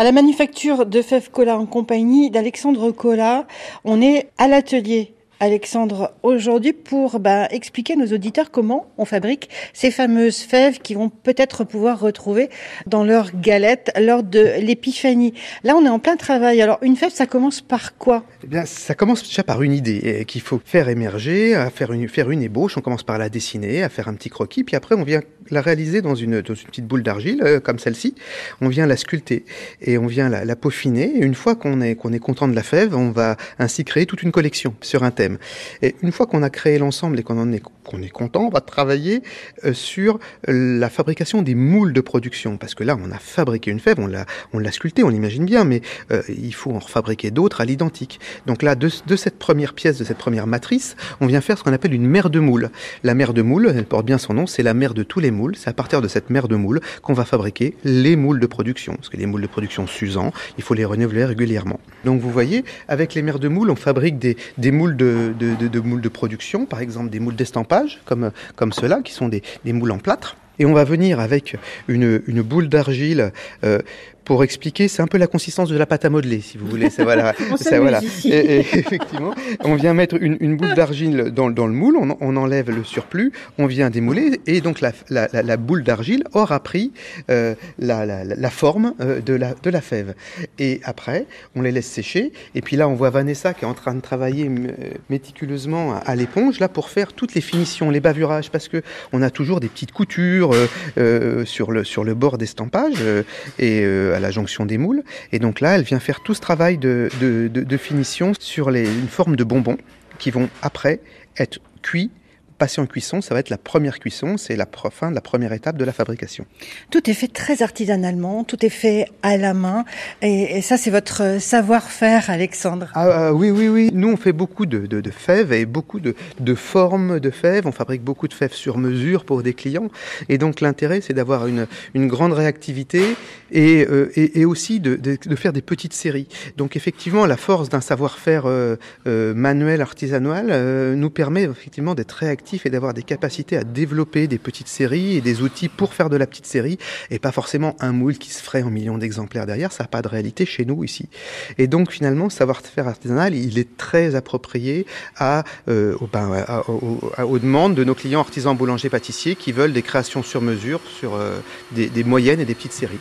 À la manufacture de Fèves Cola en compagnie d'Alexandre Cola, on est à l'atelier Alexandre, aujourd'hui pour bah, expliquer à nos auditeurs comment on fabrique ces fameuses fèves qui vont peut-être pouvoir retrouver dans leur galette lors de l'épiphanie. Là, on est en plein travail. Alors, une fève, ça commence par quoi? Eh bien, ça commence déjà par une idée eh, qu'il faut faire émerger, faire une ébauche. On commence par la dessiner, à faire un petit croquis, puis après, on vient la réaliser dans une, petite boule d'argile, euh, comme celle-ci. On vient la sculpter et on vient la, peaufiner. Et une fois qu'on est, content de la fève, on va ainsi créer toute une collection sur un thème. Et une fois qu'on a créé l'ensemble et qu'on est, qu'on est content, on va travailler euh, sur la fabrication des moules de production. Parce que là, on a fabriqué une fève, on l'a, sculptée, on l'imagine bien, mais euh, il faut en refabriquer d'autres à l'identique. Donc là, de, cette première pièce, de cette première matrice, on vient faire ce qu'on appelle une mère de moule. La mère de moule, elle porte bien son nom, c'est la mère de tous les moules. C'est à partir de cette mère de moule qu'on va fabriquer les moules de production. Parce que les moules de production s'usant, il faut les renouveler régulièrement. Donc vous voyez, avec les mères de moule, on fabrique des, moules de, de, moules de production, par exemple des moules d'estampage, comme, comme ceux-là, qui sont des, des moules en plâtre. Et on va venir avec une, boule d'argile euh, pour expliquer, c'est un peu la consistance de la pâte à modeler, si vous voulez. C'est voilà, ça, voilà. Et, et, effectivement, on vient mettre une, une boule d'argile dans, dans, le moule, on, on, enlève le surplus, on vient démouler, et donc la, la, la, la boule d'argile aura pris euh, la, forme euh, de, la, de la fève. Et après, on les laisse sécher, et puis là, on voit Vanessa qui est en train de travailler méticuleusement à, à l'éponge, là, pour faire toutes les finitions, les bavurages, parce que on a toujours des petites coutures euh, euh sur, le, sur le bord d'estampage, euh, et la jonction des moules. Et donc là, elle vient faire tout ce travail de finition sur les, une forme de bonbons qui vont après être cuits passer en cuisson, ça va être la première cuisson, c'est la fin de la première étape de la fabrication. Tout est fait très artisanalement, tout est fait à la main, et, et ça c'est votre savoir-faire, Alexandre. Ah, ah, oui, oui, oui. Nous on fait beaucoup de, de, de fèves et beaucoup de, de, formes de fèves. On fabrique beaucoup de fèves sur mesure pour des clients, et donc l'intérêt c'est d'avoir une, une grande réactivité et, euh, et, et aussi de, faire des petites séries. Donc effectivement, la force d'un savoir-faire euh, euh, manuel, artisanal, euh, nous permet effectivement d'être réactif et d'avoir des capacités à développer des petites séries et des outils pour faire de la petite série et pas forcément un moule qui se ferait en millions d'exemplaires derrière. Ça n'a pas de réalité chez nous ici. Et donc finalement, savoir-faire artisanal, il est très approprié euh, aux, ben, à, aux, demandes de nos clients artisans boulangers pâtissiers qui veulent des créations sur mesure sur euh, des moyennes et des petites séries.